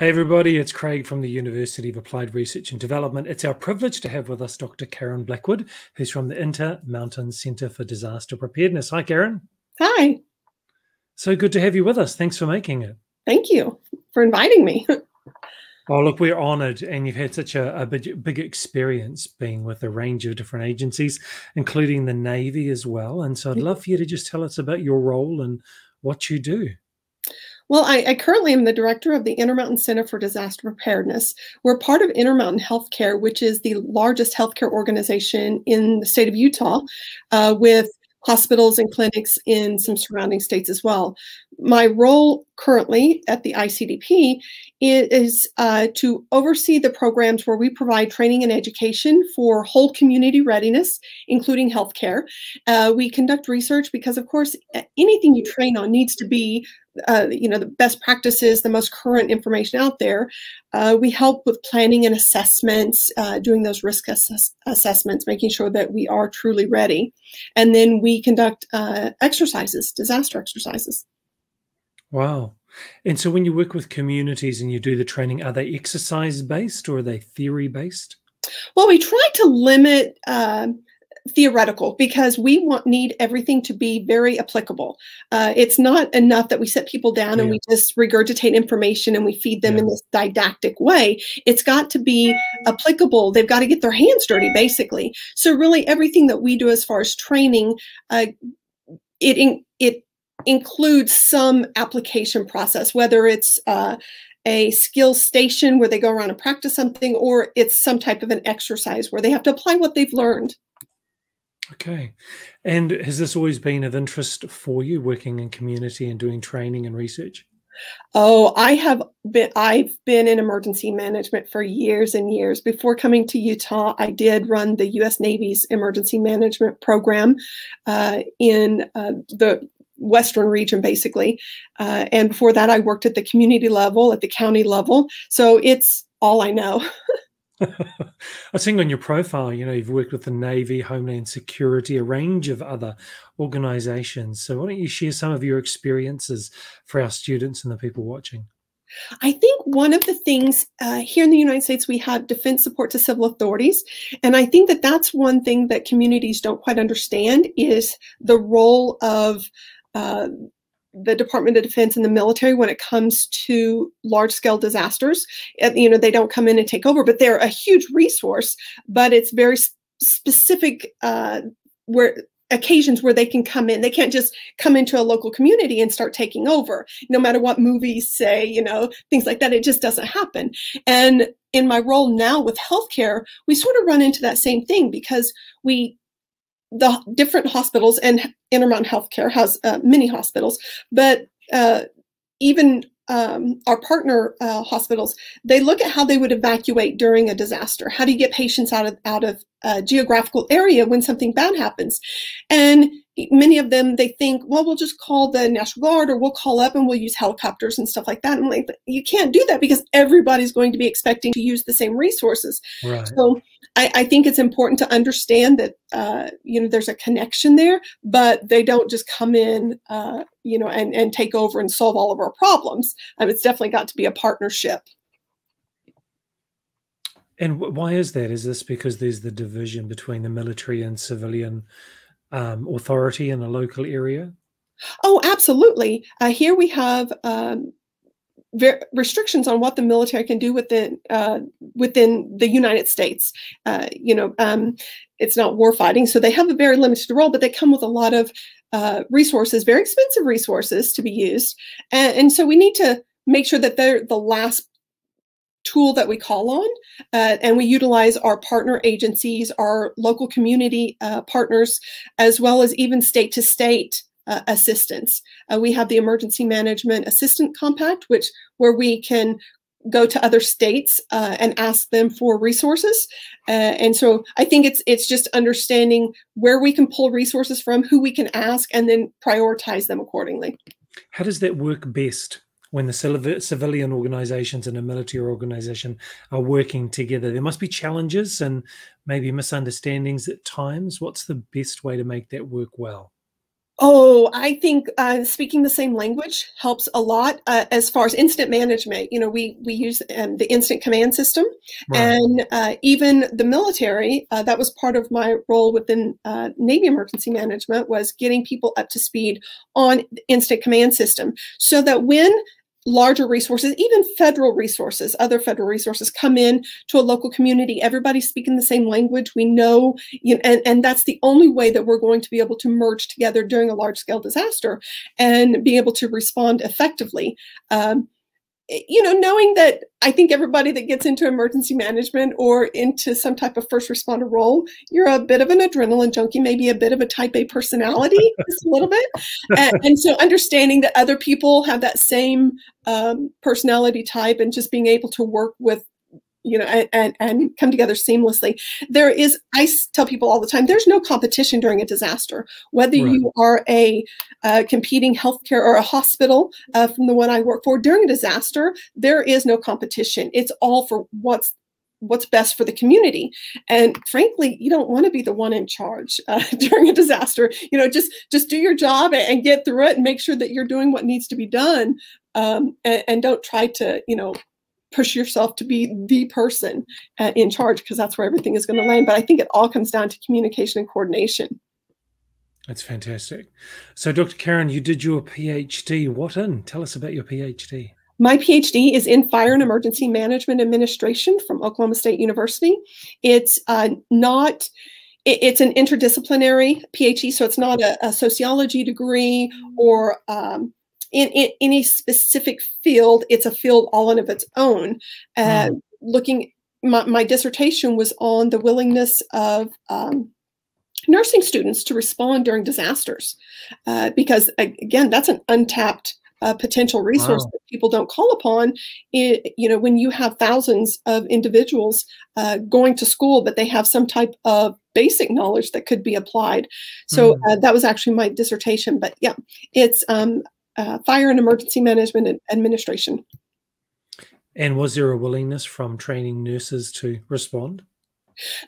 Hey, everybody, it's Craig from the University of Applied Research and Development. It's our privilege to have with us Dr. Karen Blackwood, who's from the Intermountain Center for Disaster Preparedness. Hi, Karen. Hi. So good to have you with us. Thanks for making it. Thank you for inviting me. oh, look, we're honored, and you've had such a, a big, big experience being with a range of different agencies, including the Navy as well. And so I'd love for you to just tell us about your role and what you do. Well, I, I, currently am the director of the Intermountain Center for Disaster Preparedness. We're part of Intermountain Healthcare, which is the largest healthcare organization in the state of Utah, uh, with hospitals and clinics in some surrounding states as well. My role currently at the ICDP is uh, to oversee the programs where we provide training and education for whole community readiness, including healthcare. Uh, we conduct research because, of course, anything you train on needs to be uh, you know the best practices, the most current information out there. Uh, we help with planning and assessments, uh, doing those risk assess assessments, making sure that we are truly ready, and then we conduct uh, exercises, disaster exercises. Wow! And so, when you work with communities and you do the training, are they exercise based or are they theory based? Well, we try to limit um, theoretical because we want need everything to be very applicable. Uh, it's not enough that we set people down yeah. and we just regurgitate information and we feed them yeah. in this didactic way. It's got to be applicable. They've got to get their hands dirty, basically. So really, everything that we do as far as training, uh, it it includes some application process, whether it's uh, a skill station where they go around and practice something, or it's some type of an exercise where they have to apply what they've learned. Okay. And has this always been of interest for you working in community and doing training and research? Oh, I have been I've been in emergency management for years and years. Before coming to Utah, I did run the US Navy's emergency management program uh, in uh, the western region basically uh, and before that i worked at the community level at the county level so it's all i know I think on your profile, you know, you've worked with the Navy, Homeland Security, a range of other organizations. So why don't you share some of your experiences for our students and the people watching? I think one of the things uh, here in the United States, we have defense support to civil authorities. And I think that that's one thing that communities don't quite understand is the role of uh, the Department of Defense and the military when it comes to large scale disasters. You know, they don't come in and take over, but they're a huge resource, but it's very specific uh, where occasions where they can come in. They can't just come into a local community and start taking over. No matter what movies say, you know, things like that, it just doesn't happen. And in my role now with healthcare, we sort of run into that same thing because we the different hospitals and Intermountain Healthcare has uh, many hospitals, but uh, even um, our partner uh, hospitals, they look at how they would evacuate during a disaster. How do you get patients out of out of a geographical area when something bad happens? And many of them they think, well, we'll just call the National Guard or we'll call up and we'll use helicopters and stuff like that. And like, you can't do that because everybody's going to be expecting to use the same resources. Right. So I, I, think it's important to understand that uh, you know there's a connection there, but they don't just come in, uh, you know, and and take over and solve all of our problems. Um, it's definitely got to be a partnership. And why is that? Is this because there's the division between the military and civilian um, authority in a local area? Oh, absolutely. Uh, here we have um, restrictions on what the military can do within uh, within the United States. Uh, you know, um, it's not war fighting, so they have a very limited role, but they come with a lot of uh, resources, very expensive resources to be used, and, and, so we need to make sure that they're the last tool that we call on, uh, and we utilize our partner agencies, our local community uh, partners, as well as even state to state uh, assistance. Uh, we have the Emergency Management Assistance Compact, which where we can go to other states uh, and ask them for resources. Uh, and so I think it's it's just understanding where we can pull resources from, who we can ask, and then prioritize them accordingly. How does that work best? When the civilian organizations and a military organization are working together, there must be challenges and maybe misunderstandings at times. What's the best way to make that work well? Oh, I think uh, speaking the same language helps a lot uh, as far as incident management. You know, we we use um, the incident command system, right. and uh, even the military. Uh, that was part of my role within uh, Navy emergency management was getting people up to speed on the incident command system, so that when larger resources, even federal resources, other federal resources come in to a local community. Everybody's speaking the same language. We know, you know, and, and that's the only way that we're going to be able to merge together during a large scale disaster and be able to respond effectively. Um, you know, knowing that I think everybody that gets into emergency management or into some type of first responder role, you're a bit of an adrenaline junkie, maybe a bit of a type A personality, just a little bit. And, and, so understanding that other people have that same um, personality type and just being able to work with you know and, and, and come together seamlessly. There is i tell people all the time there's no competition during a disaster. Whether right. you are a uh, competing healthcare or a hospital uh, from the one i work for during a disaster there is no competition. It's all for what's what's best for the community. And frankly you don't want to be the one in charge uh, during a disaster. You know just just do your job and get through it and make sure that you're doing what needs to be done um, and, and, don't try to you know push yourself to be the person uh, in charge because that's where everything is going to land. But I think it all comes down to communication and coordination. That's fantastic. So, Dr. Karen, you did your PhD. What in? Tell us about your PhD. My PhD is in Fire and Emergency Management Administration from Oklahoma State University. It's uh, not it's an interdisciplinary PhD, so it's not a, a sociology degree or um, in, in any specific field, it's a field all on of its own. And mm. looking, my, my, dissertation was on the willingness of um, nursing students to respond during disasters, uh, because again, that's an untapped uh, potential resource wow. that people don't call upon. It, you know, when you have thousands of individuals uh, going to school, but they have some type of basic knowledge that could be applied. So mm. uh, that was actually my dissertation. But yeah, it's um, uh, Fire and Emergency Management Administration. And was there a willingness from training nurses to respond?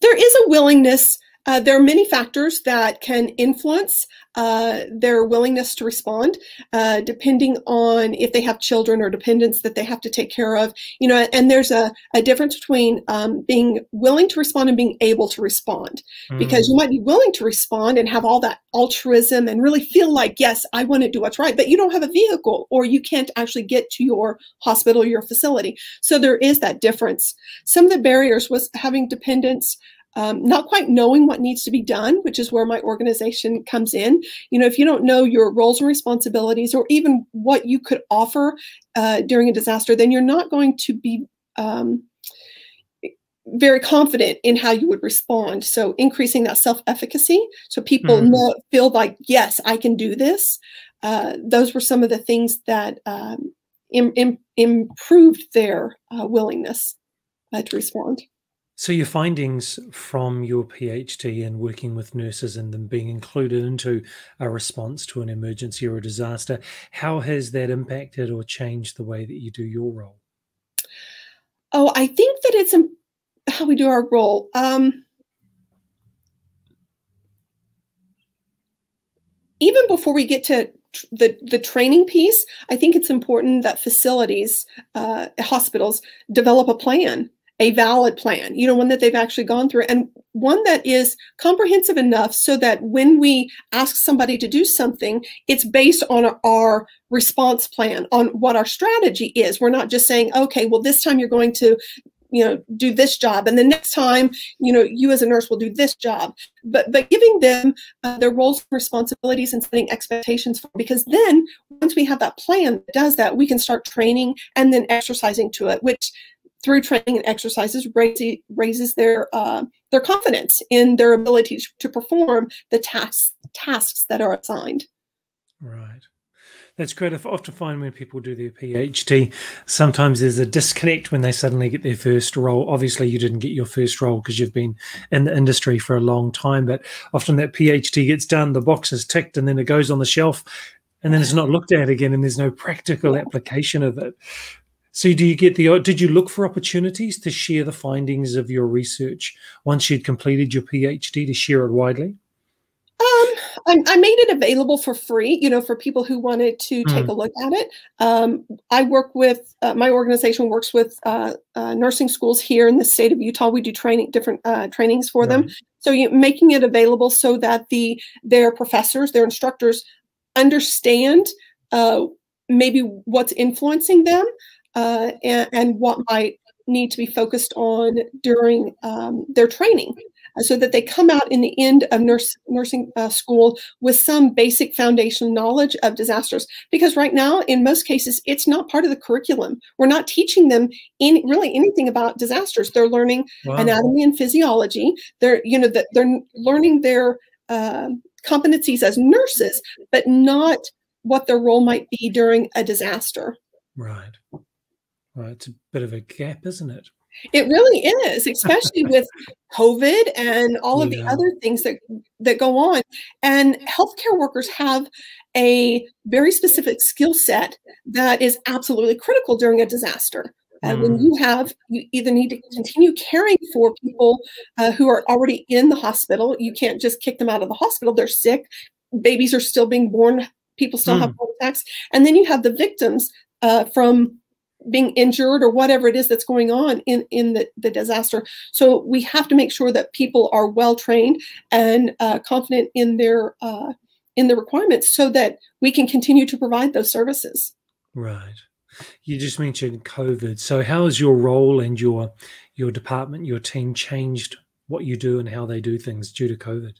There is a willingness uh, there are many factors that can influence uh, their willingness to respond, uh, depending on if they have children or dependents that they have to take care of. You know, and there's a, a difference between um, being willing to respond and being able to respond, mm. because you might be willing to respond and have all that altruism and really feel like, yes, I want to do what's right, but you don't have a vehicle or you can't actually get to your hospital or your facility. So there is that difference. Some of the barriers was having dependents um, not quite knowing what needs to be done, which is where my organization comes in. You know, if you don't know your roles and responsibilities or even what you could offer uh, during a disaster, then you're not going to be um, very confident in how you would respond. So increasing that self-efficacy, so people mm-hmm. know, feel like, yes, I can do this. Uh, those were some of the things that um, Im- Im- improved their uh, willingness uh, to respond. So your findings from your PhD and working with nurses and them being included into a response to an emergency or a disaster, how has that impacted or changed the way that you do your role? Oh, I think that it's how we do our role. Um, even before we get to the the training piece, I think it's important that facilities, uh, hospitals, develop a plan a valid plan, you know, one that they've actually gone through and one that is comprehensive enough so that when we ask somebody to do something, it's based on our response plan, on what our strategy is. We're not just saying, okay, well, this time you're going to you know do this job and the next time you know you as a nurse will do this job but but giving them uh, their roles and responsibilities and setting expectations for because then once we have that plan that does that we can start training and then exercising to it which through training and exercises raises, raises their uh, their confidence in their ability to perform the tasks tasks that are assigned. Right. That's great. I often find when people do their PhD, sometimes there's a disconnect when they suddenly get their first role. Obviously, you didn't get your first role because you've been in the industry for a long time, but often that PhD gets done, the box is ticked, and then it goes on the shelf, and then it's not looked at again, and there's no practical application of it. So, do you get the? Did you look for opportunities to share the findings of your research once you'd completed your PhD to share it widely? Um, I, I, made it available for free, you know, for people who wanted to mm. take a look at it. Um, I work with uh, my organization works with uh, uh, nursing schools here in the state of Utah. We do training different uh, trainings for right. them. So you, making it available so that the their professors, their instructors, understand uh, maybe what's influencing them uh, and, and what might need to be focused on during um, their training so that they come out in the end of nurse, nursing uh, school with some basic foundation knowledge of disasters. Because right now, in most cases, it's not part of the curriculum. We're not teaching them any, really anything about disasters. They're learning wow. anatomy and physiology. They're you know that they're learning their uh, competencies as nurses, but not what their role might be during a disaster. Right. Well, it's a bit of a gap, isn't it? It really is, especially with COVID and all of yeah. the other things that that go on. And healthcare workers have a very specific skill set that is absolutely critical during a disaster. And mm. when you have, you either need to continue caring for people uh, who are already in the hospital. You can't just kick them out of the hospital. They're sick. Babies are still being born. People still mm. have heart attacks. And then you have the victims uh, from being injured or whatever it is that's going on in, in the, the disaster. So we have to make sure that people are well trained and uh, confident in their uh, in the requirements so that we can continue to provide those services. Right. You just mentioned COVID. So how has your role and your your department, your team changed what you do and how they do things due to COVID?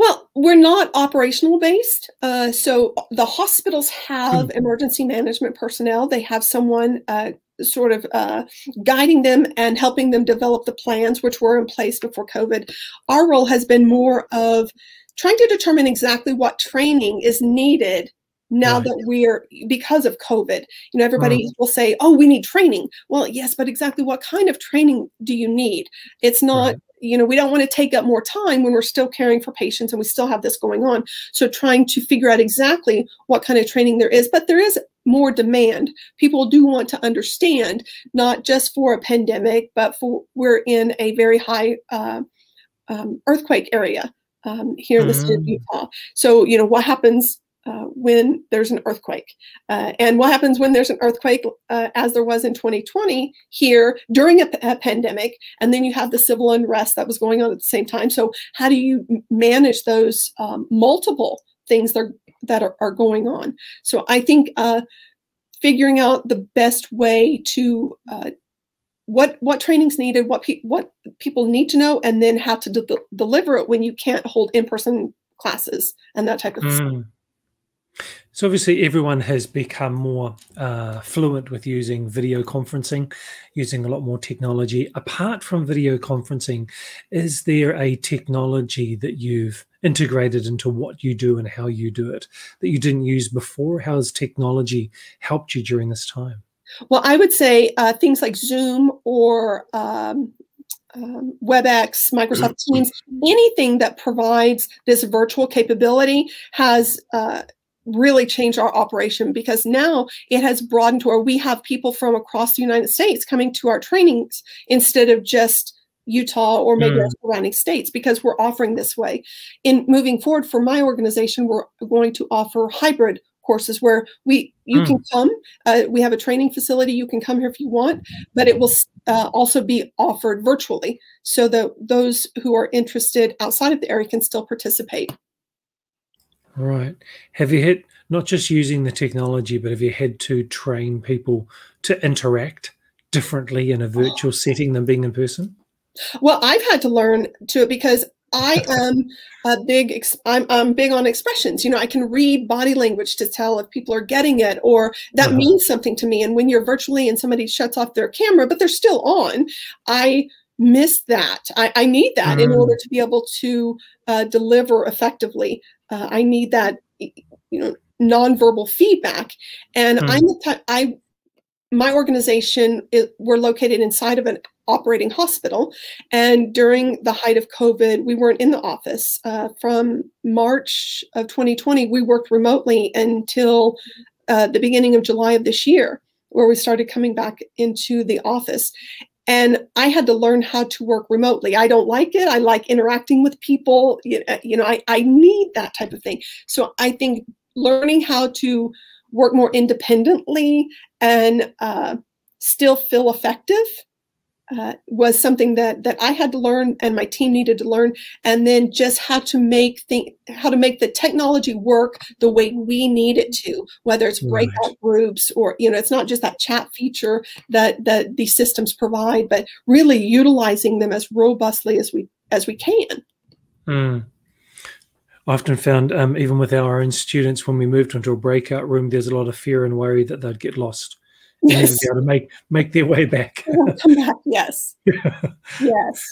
Well, we're not operational based. Uh, so the hospitals have hmm. emergency management personnel. They have someone uh, sort of uh, guiding them and helping them develop the plans, which were in place before COVID. Our role has been more of trying to determine exactly what training is needed now right. that we're because of covid you know everybody mm. will say oh we need training well yes but exactly what kind of training do you need it's not right you know, we don't want to take up more time when we're still caring for patients and we still have this going on. So trying to figure out exactly what kind of training there is, but there is more demand. People do want to understand, not just for a pandemic, but for we're in a very high uh, um, earthquake area um, here in the state of mm. Utah. So, you know, what happens uh, when there's an earthquake. Uh, and what happens when there's an earthquake, uh, as there was in 2020 here during a, a, pandemic, and then you have the civil unrest that was going on at the same time. So, how do you manage those um, multiple things that are, that are, are, going on? So, I think uh, figuring out the best way to uh, what what training's needed, what pe- what people need to know, and then how to de- deliver it when you can't hold in person classes and that type of mm. stuff. So obviously, everyone has become more uh, fluent with using video conferencing, using a lot more technology. Apart from video conferencing, is there a technology that you've integrated into what you do and how you do it that you didn't use before? How has technology helped you during this time? Well, I would say uh, things like Zoom or um, um, WebEx, Microsoft Teams, anything that provides this virtual capability has uh, really changed our operation because now it has broadened to where we have people from across the United States coming to our trainings instead of just Utah or maybe mm. surrounding states because we're offering this way. In moving forward for my organization, we're going to offer hybrid courses where we you mm. can come. Uh, we have a training facility. You can come here if you want, but it will uh, also be offered virtually so that those who are interested outside of the area can still participate. Right. Have you had not just using the technology, but have you had to train people to interact differently in a virtual setting than being in person? Well, I've had to learn to it because I am a big I'm, I'm big on expressions. You know, I can read body language to tell if people are getting it or that uh -huh. means something to me. And when you're virtually and somebody shuts off their camera, but they're still on, I miss that. I, I need that mm. in order to be able to uh, deliver effectively. Uh, I need that, you know, nonverbal feedback. And mm. I'm the I my organization it, we're located inside of an operating hospital and during the height of covid we weren't in the office uh, from march of 2020 we worked remotely until uh, the beginning of july of this year where we started coming back into the office and I had to learn how to work remotely. I don't like it. I like interacting with people. You know, I, I need that type of thing. So I think learning how to work more independently and uh, still feel effective uh, was something that that I had to learn and my team needed to learn, and then just how to make think how to make the technology work the way we need it to, whether it's breakout right. groups or you know it's not just that chat feature that that these systems provide, but really utilizing them as robustly as we as we can. Mm. I often found, um, even with our own students, when we moved into a breakout room, there's a lot of fear and worry that they'd get lost yes. be able to make make their way back. come back, yes. yes.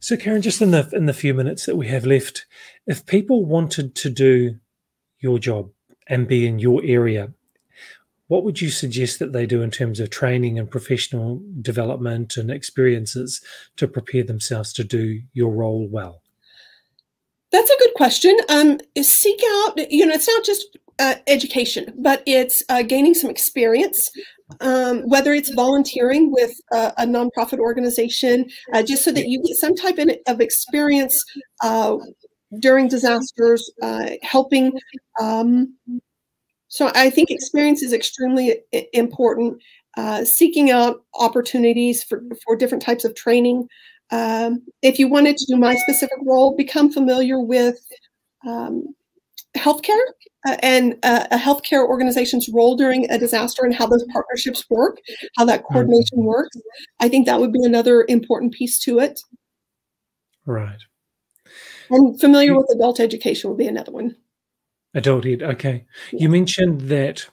So Karen, just in the in the few minutes that we have left, if people wanted to do your job and be in your area, what would you suggest that they do in terms of training and professional development and experiences to prepare themselves to do your role well? That's a good question. Um, seek out, you know, it's not just uh, education, but it's uh, gaining some experience, um, whether it's volunteering with a, a nonprofit organization, uh, just so that you get some type of experience uh, during disasters, uh, helping. Um, so I think experience is extremely important. Uh, seeking out opportunities for, for different types of training. Um, if you wanted to do my specific role, become familiar with um, healthcare uh, and uh, a healthcare organization's role during a disaster and how those partnerships work, how that mm-hmm. coordination works. I think that would be another important piece to it. Right. And familiar with adult education would be another one. Adult ed, okay. Yeah. You mentioned that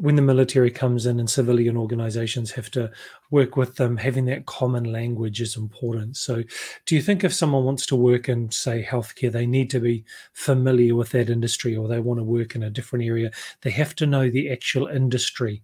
when the military comes in and civilian organizations have to work with them, having that common language is important. So, do you think if someone wants to work in, say, healthcare, they need to be familiar with that industry or they want to work in a different area? They have to know the actual industry.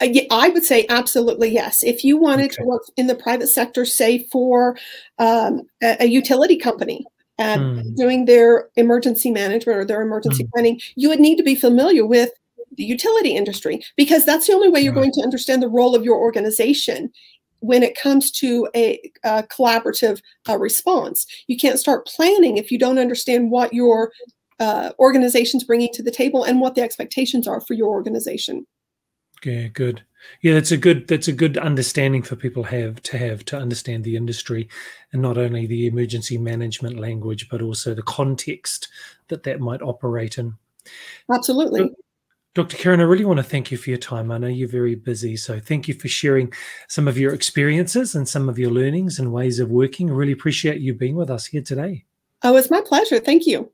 Uh, I would say absolutely yes. If you wanted okay. to work in the private sector, say for um, a, a utility company, mm. doing their emergency management or their emergency mm. planning, you would need to be familiar with the utility industry because that's the only way you're going to understand the role of your organization when it comes to a, a collaborative uh, response. You can't start planning if you don't understand what your uh, organization's bringing to the table and what the expectations are for your organization. Yeah, good. Yeah, that's a good that's a good understanding for people have to have to understand the industry and not only the emergency management language but also the context that that might operate in. Absolutely. Dr. Karen, I really want to thank you for your time. I know you're very busy, so thank you for sharing some of your experiences and some of your learnings and ways of working. I really appreciate you being with us here today. Oh, it's my pleasure. Thank you.